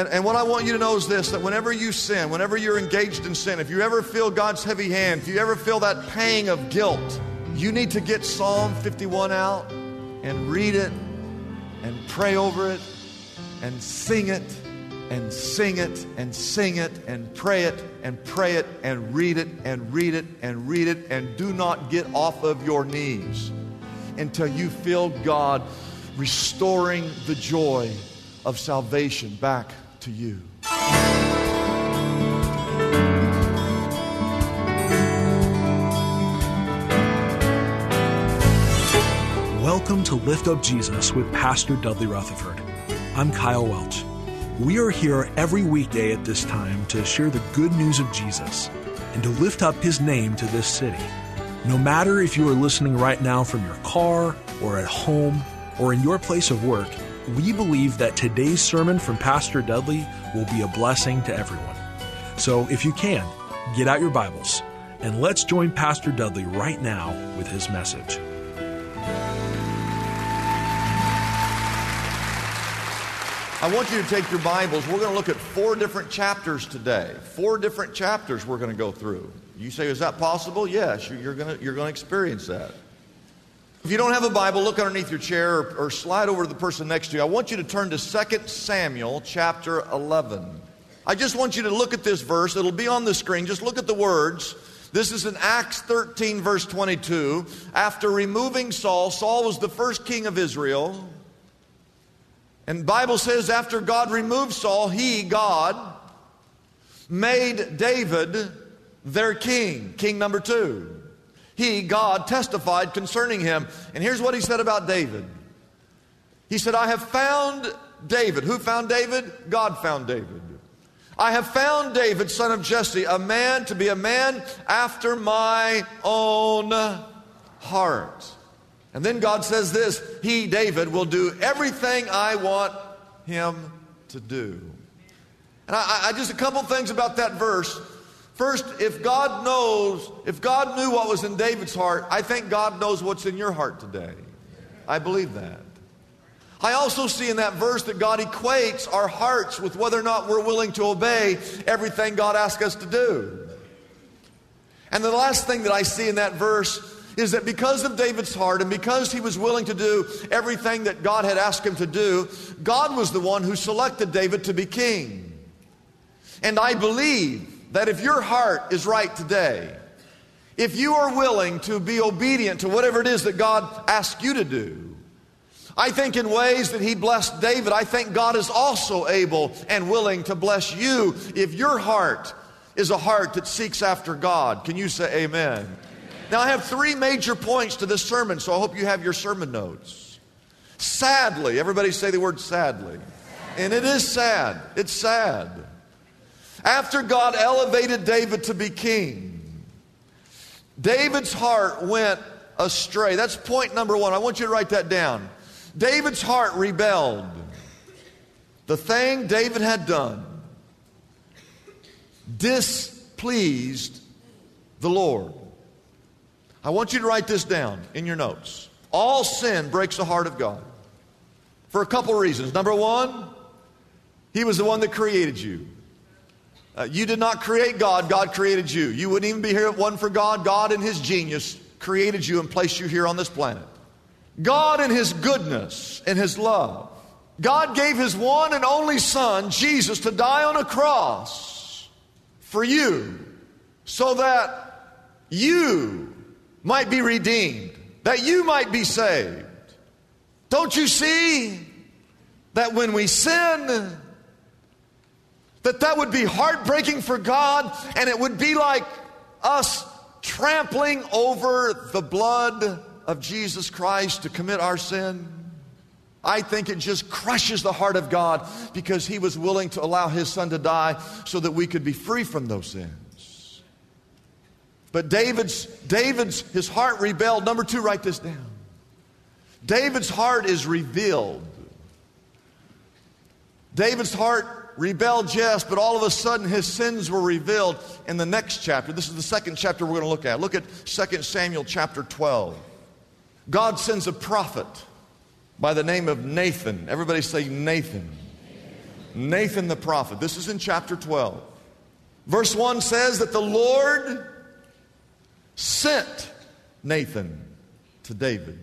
And, and what I want you to know is this that whenever you sin, whenever you're engaged in sin, if you ever feel God's heavy hand, if you ever feel that pang of guilt, you need to get Psalm 51 out and read it and pray over it and sing it and sing it and sing it and pray it and pray it and read it and read it and read it and do not get off of your knees until you feel God restoring the joy of salvation back to you. Welcome to Lift Up Jesus with Pastor Dudley Rutherford. I'm Kyle Welch. We are here every weekday at this time to share the good news of Jesus and to lift up his name to this city. No matter if you are listening right now from your car or at home or in your place of work, we believe that today's sermon from Pastor Dudley will be a blessing to everyone. So if you can, get out your Bibles and let's join Pastor Dudley right now with his message. I want you to take your Bibles. We're going to look at four different chapters today. Four different chapters we're going to go through. You say, is that possible? Yes, you're going to, you're going to experience that. If you don't have a Bible, look underneath your chair or, or, slide over to the person next to you. I want you to turn to 2 Samuel chapter 11. I just want you to look at this verse. It'll be on the screen. Just look at the words. This is in Acts 13, verse 22. After removing Saul, Saul was the first king of Israel. And Bible says after God removed Saul, he, God, made David their king, king number two. He, God, testified concerning him. And here's what he said about David. He said, I have found David. Who found David? God found David. I have found David, son of Jesse, a man to be a man after my own heart. And then God says this He, David, will do everything I want him to do. And I, I, just a couple things about that verse. First, if God knows, if God knew what was in David's heart, I think God knows what's in your heart today. I believe that. I also see in that verse that God equates our hearts with whether or not we're willing to obey everything God asks us to do. And the last thing that I see in that verse is that because of David's heart and because he was willing to do everything that God had asked him to do, God was the one who selected David to be king. And I believe that if your heart is right today, if you are willing to be obedient to whatever it is that God asks you to do, I think in ways that he blessed David, I think God is also able and willing to bless you if your heart is a heart that seeks after God. Can you say amen? Now, I have three major points to this sermon, so I hope you have your sermon notes. Sadly, everybody say the word sadly. And it is sad. It's sad. After God elevated David to be king, David's heart went astray. That's point number one. I want you to write that down. David's heart rebelled. The thing David had done displeased the Lord. I want you to write this down in your notes. All sin breaks the heart of God for a couple reasons. Number one, He was the one that created you. Uh, you did not create God, God created you. You wouldn't even be here if wasn't for God. God, in His genius, created you and placed you here on this planet. God, in His goodness and His love, God gave His one and only Son, Jesus, to die on a cross for you so that you might be redeemed, that you might be saved. Don't you see that when we sin, that that would be heartbreaking for God and it would be like us trampling over the blood of Jesus Christ to commit our sin? I think it just crushes the heart of God because he was willing to allow his son to die so that we could be free from those sins. But David's David's his heart rebelled. Number 2 write this down. David's heart is revealed. David's heart rebelled, yes, but all of a sudden his sins were revealed in the next chapter. This is the second chapter we're going to look at. Look at 2 Samuel chapter 12. God sends a prophet by the name of Nathan. Everybody say Nathan. Nathan the prophet. This is in chapter 12. Verse 1 says that the Lord sent Nathan to David.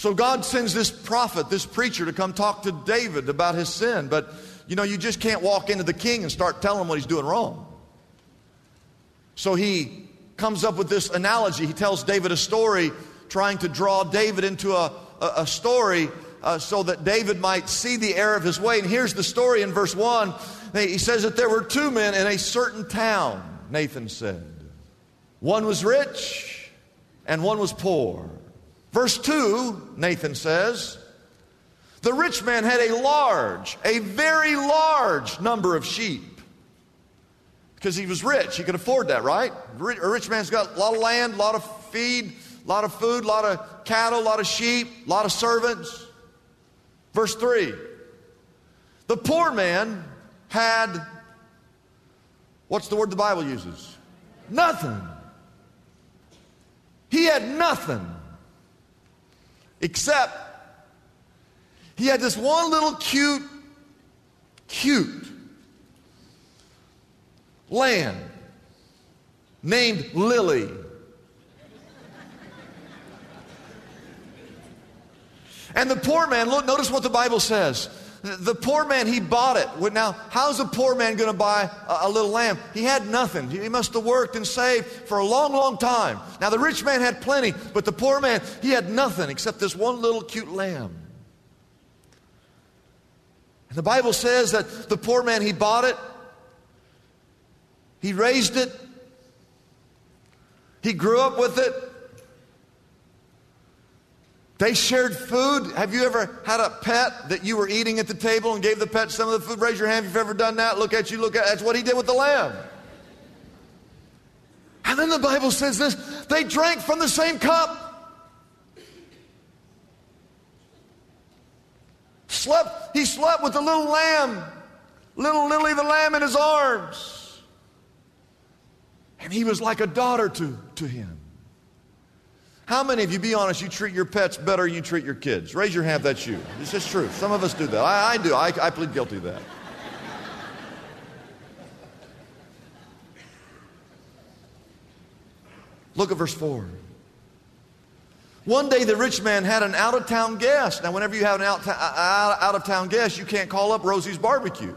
So God sends this prophet, this preacher, to come talk to David about his sin. But, you know, you just can't walk into the king and start telling him what he's doing wrong. So he comes up with this analogy. He tells David a story trying to draw David into a, a, a story uh, so that David might see the error of his way. And here's the story in verse 1. He says that there were two men in a certain town, Nathan said. One was rich and one was poor. Verse 2, Nathan says, the rich man had a large, a very large number of sheep. Because he was rich, he could afford that, right? A rich man's got a lot of land, a lot of feed, a lot of food, a lot of cattle, a lot of sheep, a lot of servants. Verse 3 The poor man had, what's the word the Bible uses? Nothing. He had nothing except he had this one little cute, cute lamb named Lily. And the poor man, look, notice what the Bible says. The poor man, he bought it. Now, how's a poor man going to buy a, little lamb? He had nothing. He must have worked and saved for a long, long time. Now, the rich man had plenty, but the poor man, he had nothing except this one little cute lamb. And the Bible says that the poor man, he bought it, he raised it, he grew up with it, they shared food. Have you ever had a pet that you were eating at the table and gave the pet some of the food? Raise your hand if you've ever done that. Look at you, look at that's what he did with the lamb. And then the Bible says this they drank from the same cup. Slept, he slept with the little lamb, little Lily the lamb in his arms. And he was like a daughter to, to him. How many of you, be honest, you treat your pets better than you treat your kids? Raise your hand, that's you. It's just true. Some of us do that. I, I do. I, I plead guilty to that. Look at verse 4. One day the rich man had an out of town guest. Now, whenever you have an out, uh, uh, out of town guest, you can't call up Rosie's Barbecue.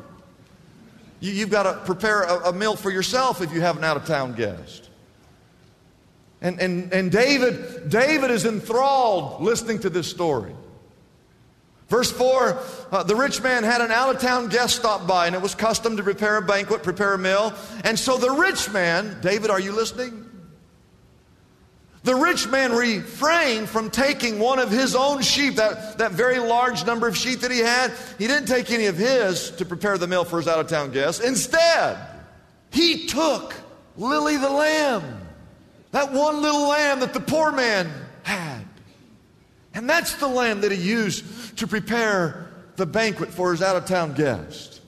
You, have got to prepare a, a meal for yourself if you have an out of town guest. And, and, and David, David is enthralled listening to this story. Verse 4 uh, the rich man had an out of town guest stop by, and it was custom to prepare a banquet, prepare a meal. And so the rich man, David, are you listening? The rich man refrained from taking one of his own sheep, that, that very large number of sheep that he had. He didn't take any of his to prepare the meal for his out of town guest. Instead, he took Lily the lamb that one little lamb that the poor man had. And that's the lamb that he used to prepare the banquet for his out of town guest.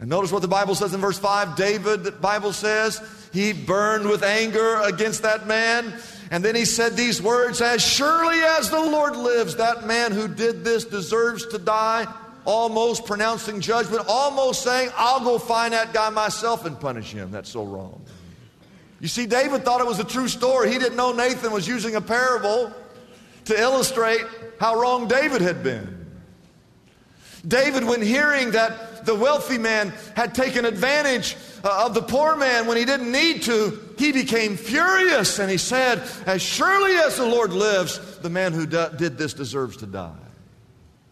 And notice what the Bible says in verse 5 David, the Bible says, he burned with anger against that man. And then he said these words As surely as the Lord lives, that man who did this deserves to die. Almost pronouncing judgment, almost saying, I'll go find that guy myself and punish him. That's so wrong. You see, David thought it was a true story. He didn't know Nathan was using a parable to illustrate how wrong David had been. David, when hearing that the wealthy man had taken advantage uh, of the poor man when he didn't need to, he became furious and he said, As surely as the Lord lives, the man who did this deserves to die.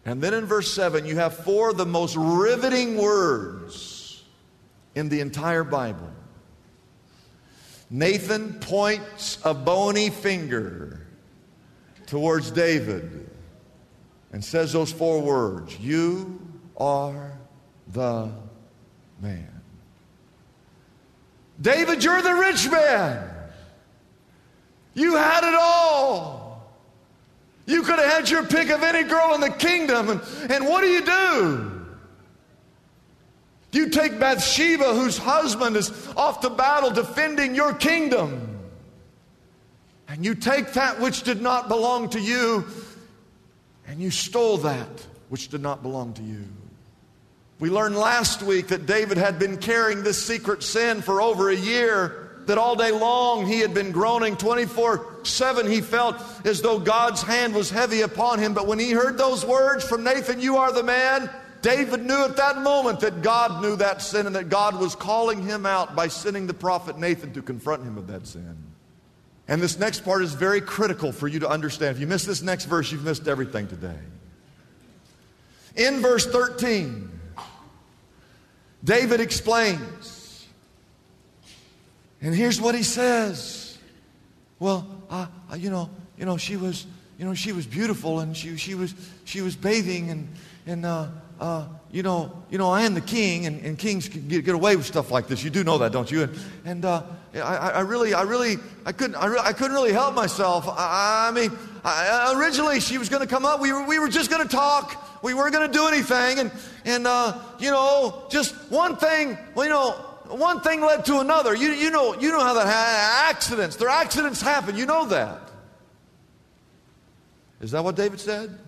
And then in verse 7, you have four of the most riveting words in the entire Bible. Nathan points a bony finger towards David and says those four words You are the man. David, you're the rich man. You had it all. You could have had your pick of any girl in the kingdom. And, and what do you do? You take Bathsheba, whose husband is off to battle defending your kingdom. And you take that which did not belong to you, and you stole that which did not belong to you. We learned last week that David had been carrying this secret sin for over a year, that all day long he had been groaning 24 7. He felt as though God's hand was heavy upon him. But when he heard those words from Nathan, You are the man, David knew at that moment that God knew that sin and that God was calling him out by sending the prophet Nathan to confront him of that sin. And this next part is very critical for you to understand. If you miss this next verse, you've missed everything today. In verse 13, David explains. And here's what he says. Well, uh, you know, you know, she was, you know, she was beautiful, and she, she was, she was bathing, and, and, uh, uh, you know, you know, I am the king, and, and kings can get, get, away with stuff like this. You do know that, don't you? And, and uh, I, I, really, I really, I couldn't, I, re- I couldn't really help myself. I, I mean, originally she was going to come up. We were, we were just going to talk. We weren't going to do anything. And, and uh, you know, just one thing, well, you know, one thing led to another. You, you, know, you know how that ha- accidents, there accidents happen. You know that. Is that what David said?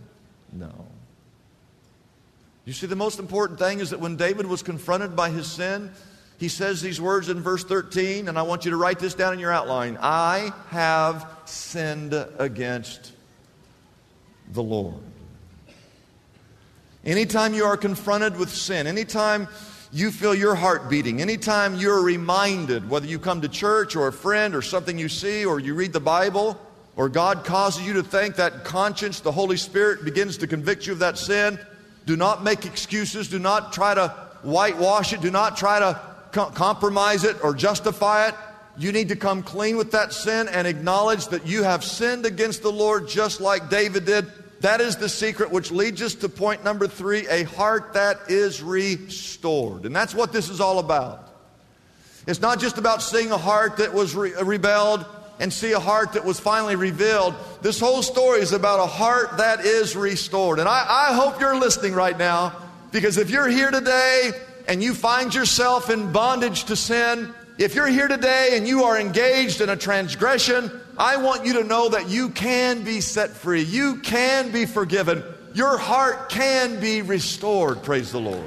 No. You see, the most important thing is that when David was confronted by his sin, he says these words in verse 13, and I want you to write this down in your outline I have sinned against the Lord. Anytime you are confronted with sin, anytime you feel your heart beating, anytime you're reminded, whether you come to church or a friend or something you see or you read the Bible, or God causes you to think that conscience, the Holy Spirit begins to convict you of that sin, do not make excuses. Do not try to whitewash it. Do not try to co- compromise it or justify it. You need to come clean with that sin and acknowledge that you have sinned against the Lord just like David did. That is the secret, which leads us to point number three a heart that is restored. And that's what this is all about. It's not just about seeing a heart that was re- rebelled and see a heart that was finally revealed. This whole story is about a heart that is restored. And I, I hope you're listening right now because if you're here today and you find yourself in bondage to sin, if you're here today and you are engaged in a transgression, I want you to know that you can be set free. You can be forgiven. Your heart can be restored. Praise the Lord.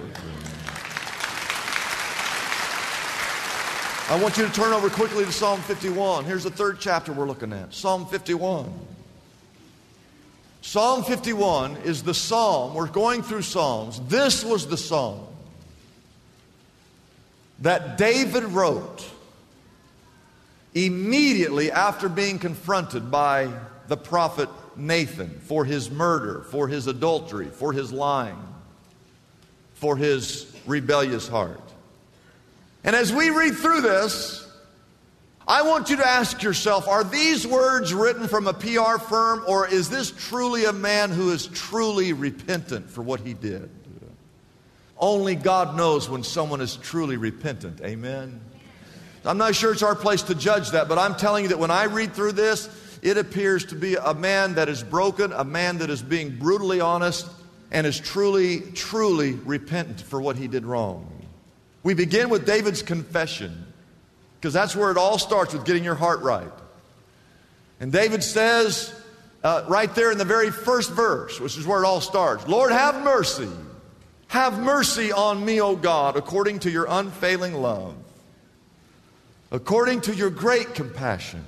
I want you to turn over quickly to Psalm 51. Here's the third chapter we're looking at Psalm 51. Psalm 51 is the psalm, we're going through Psalms. This was the psalm that David wrote immediately after being confronted by the prophet Nathan for his murder, for his adultery, for his lying, for his rebellious heart. And as we read through this, I want you to ask yourself are these words written from a PR firm, or is this truly a man who is truly repentant for what he did? Only God knows when someone is truly repentant. Amen. I'm not sure it's our place to judge that, but I'm telling you that when I read through this, it appears to be a man that is broken, a man that is being brutally honest, and is truly, truly repentant for what he did wrong. We begin with David's confession, because that's where it all starts with getting your heart right. And David says, uh, right there in the very first verse, which is where it all starts Lord, have mercy have mercy on me, O God, according to your unfailing love, according to your great compassion.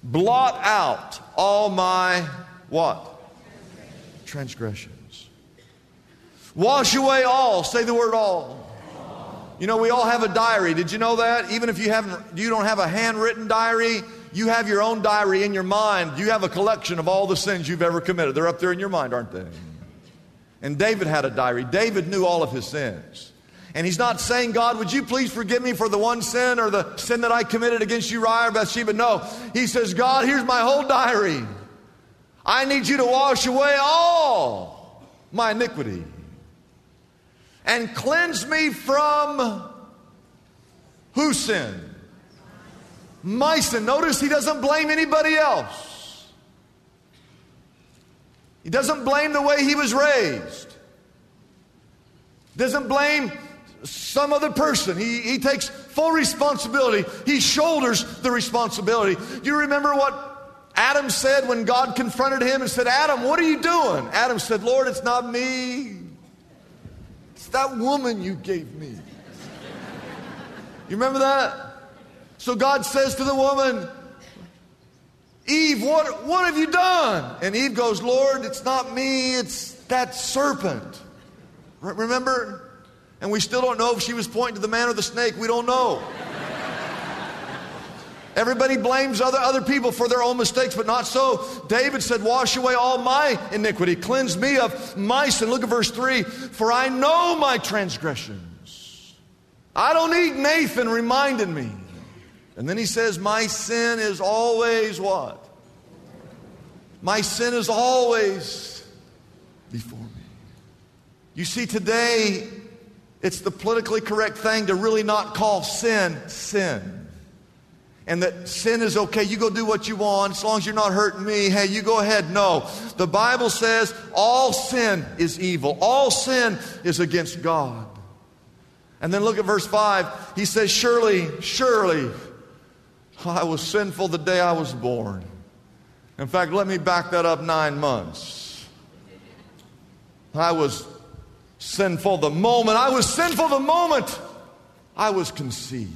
Blot out all my what? Transgressions. Wash away all. Say the word all. You know, we all have a diary. Did you know that? Even if you haven't you don't have a handwritten diary, you have your own diary in your mind. You have a collection of all the sins you've ever committed. They're up there in your mind, aren't they? And David had a diary. David knew all of his sins. And he's not saying, God, would you please forgive me for the one sin or the sin that I committed against Uriah or Bathsheba? No. He says, God, here's my whole diary. I need you to wash away all my iniquity and cleanse me from whose sin? My sin. Notice he doesn't blame anybody else. He doesn't blame the way he was raised. Doesn't blame some other person. He, he takes full responsibility. He shoulders the responsibility. You remember what Adam said when God confronted him and said, Adam, what are you doing? Adam said, Lord, it's not me. It's that woman you gave me. You remember that? So God says to the woman, Eve, what, what have you done? And Eve goes, Lord, it's not me, it's that serpent. Remember? And we still don't know if she was pointing to the man or the snake. We don't know. Everybody blames other, other people for their own mistakes, but not so. David said, Wash away all my iniquity, cleanse me of my sin. Look at verse 3 For I know my transgressions. I don't need Nathan reminding me. And then he says, My sin is always what? My sin is always before me. You see, today, it's the politically correct thing to really not call sin sin and that sin is okay. You go do what you want as long as you're not hurting me. Hey, you go ahead. No. The Bible says all sin is evil, all sin is against God. And then look at verse 5. He says, Surely, surely, I was sinful the day I was born. In fact, let me back that up nine months. I was sinful the moment, I was sinful the moment I was conceived.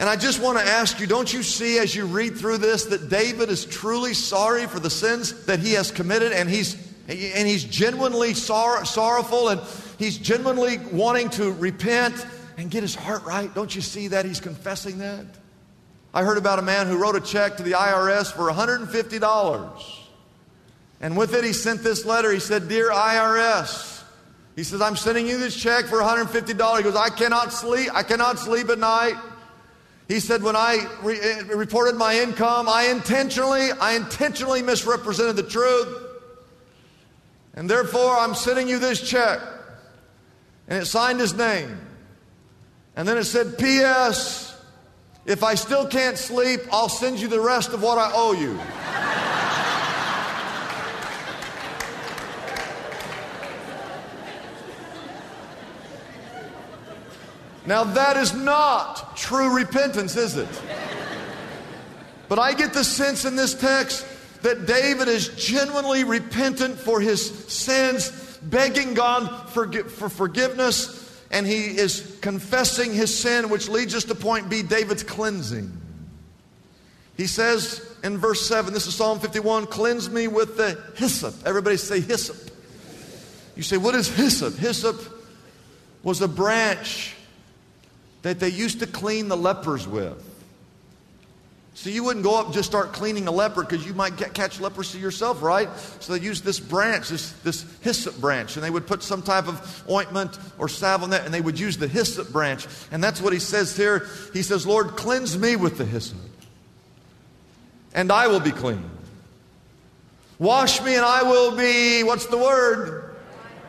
And I just want to ask you don't you see as you read through this that David is truly sorry for the sins that he has committed and he's, and he's genuinely sor- sorrowful and he's genuinely wanting to repent and get his heart right? Don't you see that? He's confessing that. I heard about a man who wrote a check to the IRS for $150. And with it, he sent this letter. He said, Dear IRS, he says, I'm sending you this check for $150. He goes, I cannot sleep. I cannot sleep at night. He said, when I re- eh, reported my income, I intentionally, I intentionally misrepresented the truth. And therefore, I'm sending you this check. And it signed his name. And then it said, P.S. If I still can't sleep, I'll send you the rest of what I owe you. Now, that is not true repentance, is it? But I get the sense in this text that David is genuinely repentant for his sins, begging God for, for forgiveness, and he is confessing his sin, which leads us to point B David's cleansing. He says in verse 7, this is Psalm 51 cleanse me with the hyssop. Everybody say hyssop. You say, what is hyssop? Hyssop was a branch that they used to clean the lepers with. So you wouldn't go up and just start cleaning a leper because you might get, catch leprosy yourself, right? So they used this branch, this, this hyssop branch, and they would put some type of ointment or salve on that, and they would use the hyssop branch. And that's what he says here. He says, Lord, cleanse me with the hyssop, and I will be clean. Wash me, and I will be, what's the word?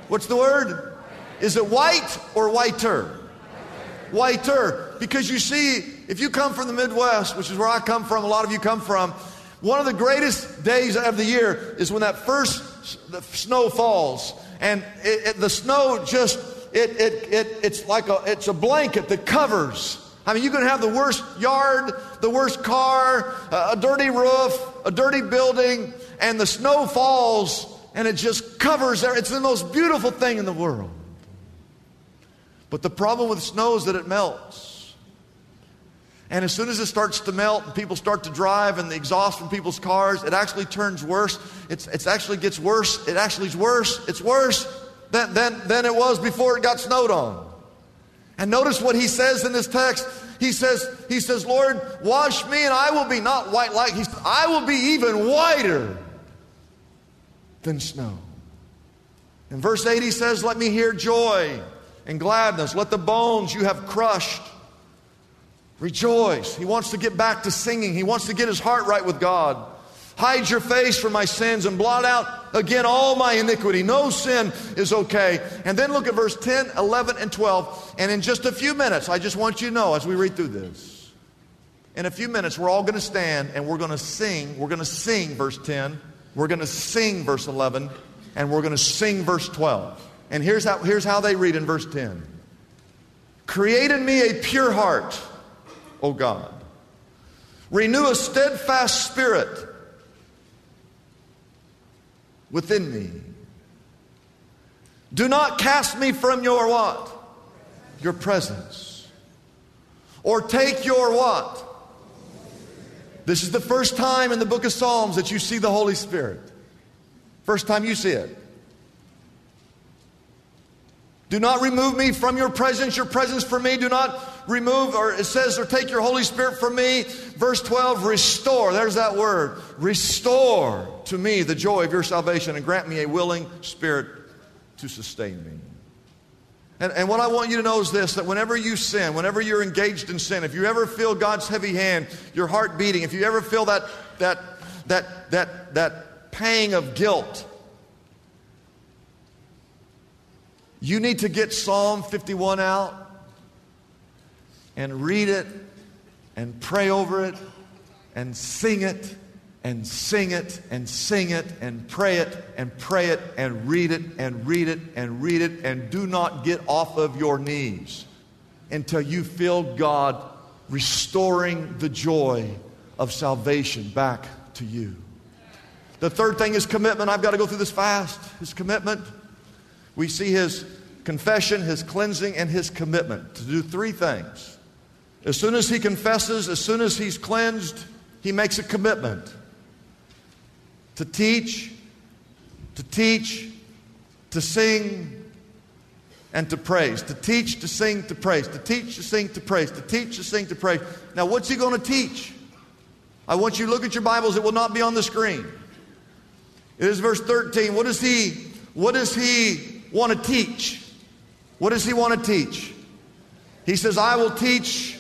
What's the word? Is it white or whiter? Whiter. Because you see, if you come from the Midwest, which is where I come from, a lot of you come from, one of the greatest days of the year is when that first snow falls. And it, it, the snow just, it, it, it, it's like a, it's a blanket that covers. I mean, you can have the worst yard, the worst car, a dirty roof, a dirty building, and the snow falls and it just covers there. It's the most beautiful thing in the world. But the problem with snow is that it melts. And as soon as it starts to melt and people start to drive and the exhaust from people's cars, it actually turns worse. It's, it's actually gets worse. It actually is worse. It's worse than, than, than it was before it got snowed on. And notice what he says in this text. He says, he says, Lord, wash me and I will be not white like, he I will be even whiter than snow. In verse 8 he says, let me hear joy and gladness. Let the bones you have crushed rejoice. He wants to get back to singing, he wants to get his heart right with God. Hide your face from my sins and blot out again all my iniquity. No sin is okay. And then look at verse 10, 11, and 12. And in just a few minutes, I just want you to know as we read through this, in a few minutes, we're all going to stand and we're going to sing. We're going to sing verse 10. We're going to sing verse 11. And we're going to sing verse 12. And here's how, here's how they read in verse 10 Create in me a pure heart, O God. Renew a steadfast spirit within me. Do not cast me from your what? Your presence. Or take your what? This is the first time in the book of Psalms that you see the Holy Spirit. First time you see it. Do not remove me from your presence, your presence from me. Do not remove, or it says, or take your Holy Spirit from me. Verse 12, restore. There's that word. Restore to me the joy of your salvation and grant me a willing spirit to sustain me. And, and what I want you to know is this that whenever you sin, whenever you're engaged in sin, if you ever feel God's heavy hand, your heart beating, if you ever feel that, that, that, that, that pang of guilt, You need to get Psalm 51 out and read it and pray over it and sing it and sing it and sing it and pray it and pray it and read it and read it and read it and do not get off of your knees until you feel God restoring the joy of salvation back to you. The third thing is commitment. I've got to go through this fast. His commitment. We see his confession, his cleansing, and his commitment to do three things. As soon as he confesses, as soon as he's cleansed, he makes a commitment to teach, to teach, to sing, and to praise. To teach, to sing, to praise. To teach, to sing, to praise. To teach, to sing, to praise. Now, what's he going to teach? I want you to look at your Bibles. It will not be on the screen. It is verse 13. What is he, what is he want to teach? What does he want to teach? He says, I will teach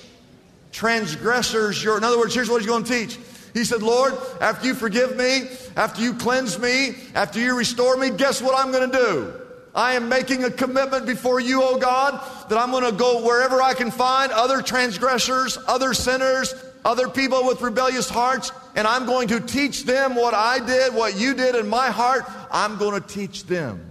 transgressors your. In other words, here's what he's going to teach. He said, Lord, after you forgive me, after you cleanse me, after you restore me, guess what I'm going to do? I am making a commitment before you, oh God, that I'm going to go wherever I can find other transgressors, other sinners, other people with rebellious hearts, and I'm going to teach them what I did, what you did in my heart. I'm going to teach them.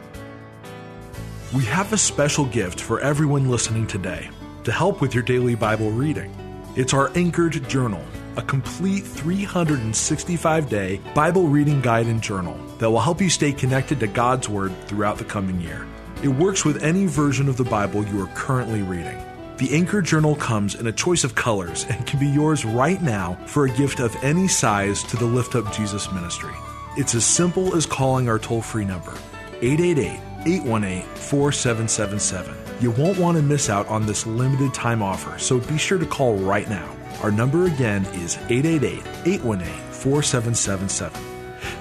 We have a special gift for everyone listening today to help with your daily Bible reading. It's our Anchored Journal, a complete 365 day Bible reading guide and journal that will help you stay connected to God's Word throughout the coming year. It works with any version of the Bible you are currently reading. The Anchor Journal comes in a choice of colors and can be yours right now for a gift of any size to the Lift Up Jesus ministry. It's as simple as calling our toll free number, 888 818 4777. You won't want to miss out on this limited time offer, so be sure to call right now. Our number again is 888 818 4777.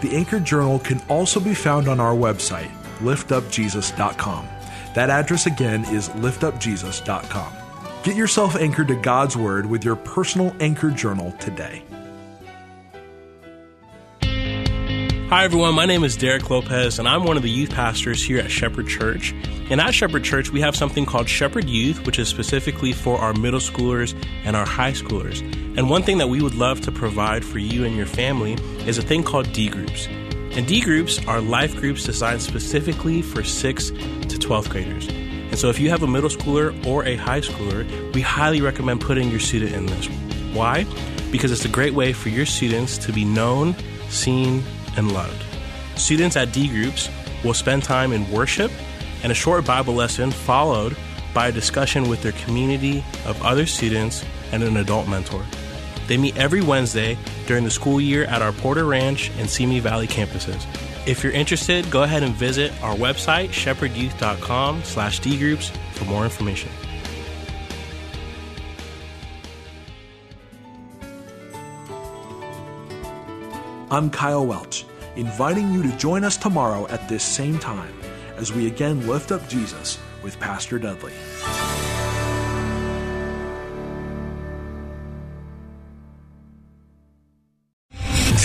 The Anchor Journal can also be found on our website, liftupjesus.com. That address again is liftupjesus.com. Get yourself anchored to God's Word with your personal Anchor Journal today. Hi, everyone. My name is Derek Lopez, and I'm one of the youth pastors here at Shepherd Church. And at Shepherd Church, we have something called Shepherd Youth, which is specifically for our middle schoolers and our high schoolers. And one thing that we would love to provide for you and your family is a thing called D groups. And D groups are life groups designed specifically for 6th to 12th graders. And so if you have a middle schooler or a high schooler, we highly recommend putting your student in this. Why? Because it's a great way for your students to be known, seen, and loved. Students at D groups will spend time in worship and a short Bible lesson, followed by a discussion with their community of other students and an adult mentor. They meet every Wednesday during the school year at our Porter Ranch and Simi Valley campuses. If you're interested, go ahead and visit our website, shepherdyouth.com slash dgroups for more information. I'm Kyle Welch, inviting you to join us tomorrow at this same time as we again lift up Jesus with Pastor Dudley.